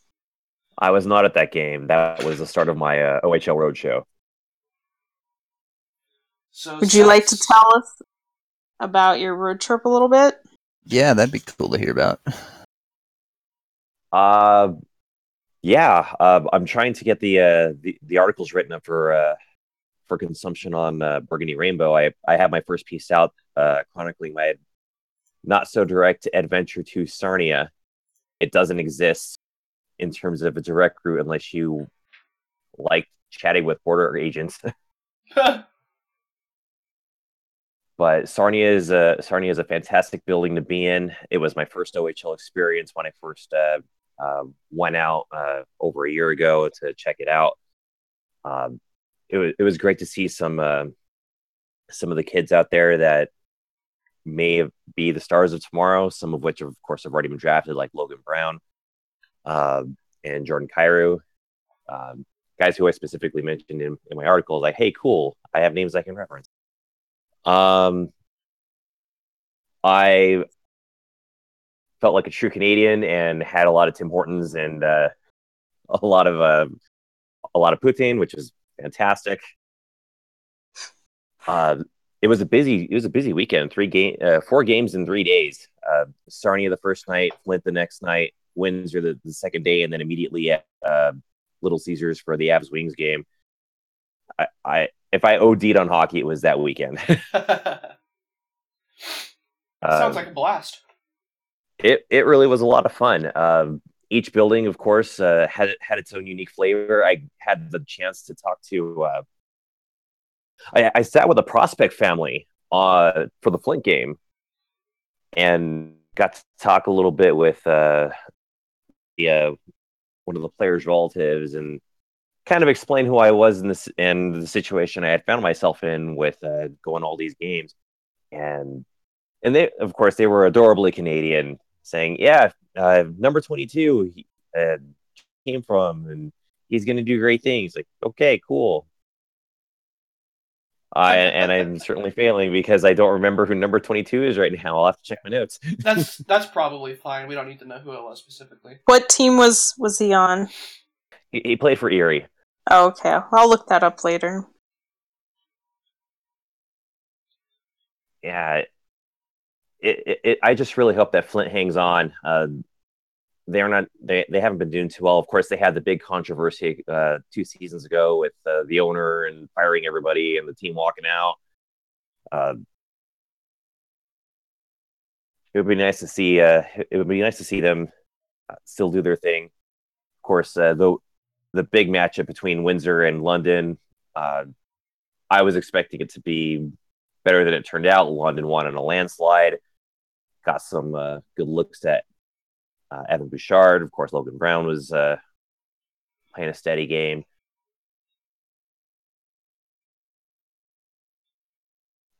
I was not at that game. That was the start of my uh, OHL Roadshow. So Would you like to tell us about your road trip a little bit? yeah, that'd be cool to hear about. Uh, yeah, uh, I'm trying to get the uh, the, the articles written up for uh, for consumption on uh, Burgundy Rainbow. I I have my first piece out uh, chronicling my not so direct adventure to Sarnia. It doesn't exist in terms of a direct route unless you like chatting with border agents. but Sarnia is a Sarnia is a fantastic building to be in. It was my first OHL experience when I first uh, uh, went out uh, over a year ago to check it out. Um, it was it was great to see some uh, some of the kids out there that may be the stars of tomorrow. Some of which, of course, have already been drafted, like Logan Brown uh, and Jordan Kyrou. Um, guys who I specifically mentioned in, in my article, like, hey, cool, I have names I can reference. Um, I felt like a true Canadian and had a lot of Tim Hortons and uh, a lot of uh, a lot of poutine, which is fantastic. Uh, it was a busy it was a busy weekend. Three game, uh, four games in three days. Uh, Sarnia the first night, Flint the next night, Windsor the, the second day, and then immediately at uh, Little Caesars for the Avs Wings game. I, I if I OD'd on hockey, it was that weekend. Sounds Um, like a blast. It it really was a lot of fun. Um, each building, of course, uh, had had its own unique flavor. I had the chance to talk to. Uh, I, I sat with a prospect family uh, for the Flint game, and got to talk a little bit with uh, the uh, one of the players' relatives, and kind of explain who I was in this and the situation I had found myself in with uh, going all these games, and and they, of course, they were adorably Canadian, saying, "Yeah, uh, number twenty-two he, uh, came from, and he's going to do great things." Like, okay, cool. I and I'm certainly failing because I don't remember who number twenty-two is right now. I'll have to check my notes. That's that's probably fine. We don't need to know who it was specifically. What team was was he on? He, he played for Erie. Oh, okay, I'll look that up later. yeah, it, it, I just really hope that Flint hangs on. Uh, they're not they, they haven't been doing too well. Of course, they had the big controversy uh, two seasons ago with uh, the owner and firing everybody and the team walking out. Uh, it would be nice to see. Uh, it would be nice to see them uh, still do their thing. Of course, uh, the big matchup between Windsor and London. I was expecting it to be better than it turned out. London won in a landslide. Got some uh, good looks at uh, Evan Bouchard. Of course, Logan Brown was uh, playing a steady game.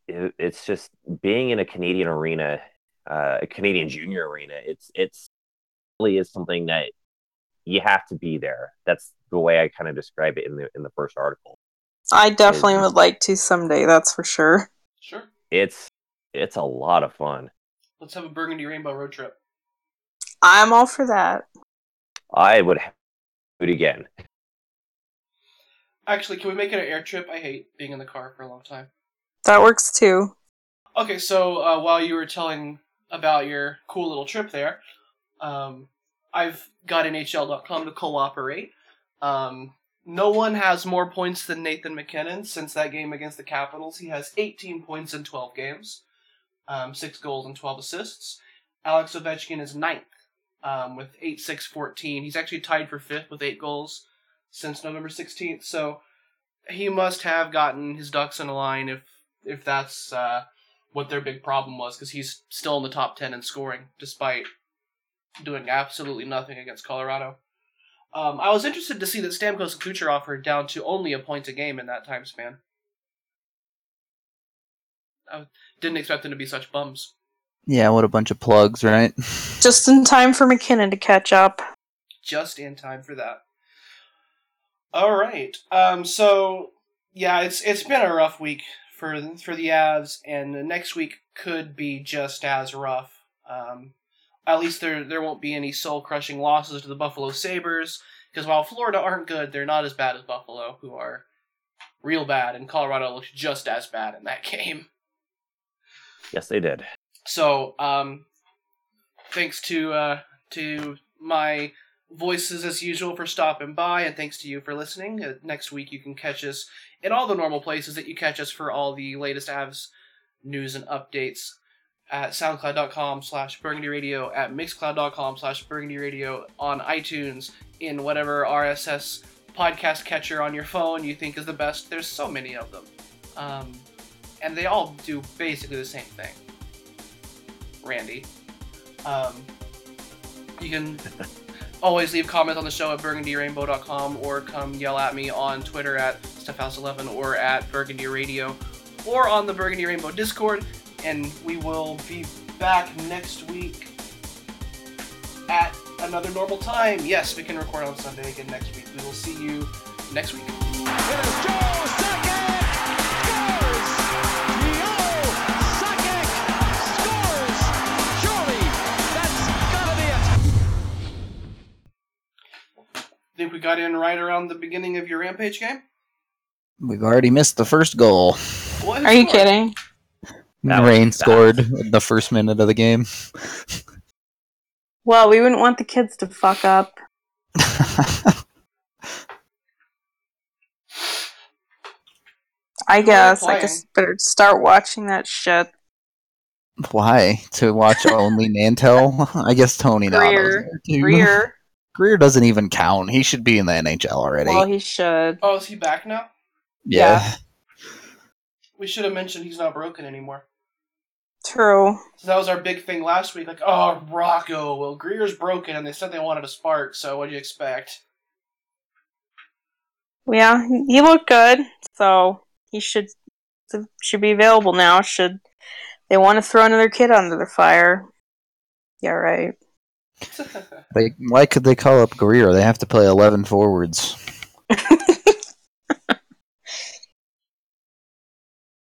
It, it's just being in a Canadian arena, uh, a Canadian junior arena. It's it's really is something that you have to be there. That's the way I kind of describe it in the in the first article. I definitely would like to someday. That's for sure. Sure. It's it's a lot of fun. Let's have a Burgundy Rainbow road trip. I'm all for that. I would do it again. Actually, can we make it an air trip? I hate being in the car for a long time. That works too. Okay, so uh, while you were telling about your cool little trip there, um, I've got NHL.com to cooperate. Um, no one has more points than Nathan MacKinnon since that game against the Capitals. He has 18 points in 12 games, um, six goals and 12 assists. Alex Ovechkin is ninth um, with 8 6 14. He's actually tied for fifth with eight goals since November 16th. So he must have gotten his ducks in a line if if that's uh, what their big problem was, because he's still in the top 10 in scoring despite doing absolutely nothing against Colorado. Um, I was interested to see that Stamkos and Kucherov are down to only a point a game in that time span. I didn't expect them to be such bums. Yeah, what a bunch of plugs, right? Just in time for MacKinnon to catch up. Just in time for that. All right. Um. So yeah, it's it's been a rough week for for the Avs, and the next week could be just as rough. Um, at least there there won't be any soul crushing losses to the Buffalo Sabres because while Florida aren't good, they're not as bad as Buffalo, who are real bad, and Colorado looks just as bad in that game. Yes, they did. So, um, thanks to uh, to my voices as usual for stopping by, and thanks to you for listening. Uh, next week you can catch us in all the normal places that you catch us for all the latest Avs news and updates at soundcloud.com slash burgundy radio at mixcloud.com slash burgundy radio on itunes in whatever rss podcast catcher on your phone you think is the best there's so many of them um, and they all do basically the same thing randy um, you can always leave comments on the show at burgundyrainbow.com or come yell at me on twitter at stuffhouse11 or at burgundy radio or on the burgundy rainbow discord and we will be back next week at another normal time. Yes, we can record on Sunday again next week. We will see you next week. Think we got in right around the beginning of your Rampage game? We've already missed the first goal. What Are you scored? kidding? That Rain scored in the first minute of the game. Well, we wouldn't want the kids to fuck up. I guess. they I guess better start watching that shit. Why? To watch only Nantel? I guess Tony now knows Greer. there, too. Greer. Greer doesn't even count. He should be in the NHL already. Well, he should. Oh, is he back now? yeah. We should have mentioned he's not broken anymore. True. So that was our big thing last week. Like, oh, Rocco, well, Greer's broken, and they said they wanted a spark, so what do you expect? Yeah, he looked good, so he should should be available now. Should they want to throw another kid under the fire? Yeah, right. Why could they call up Greer? They have to play 11 forwards.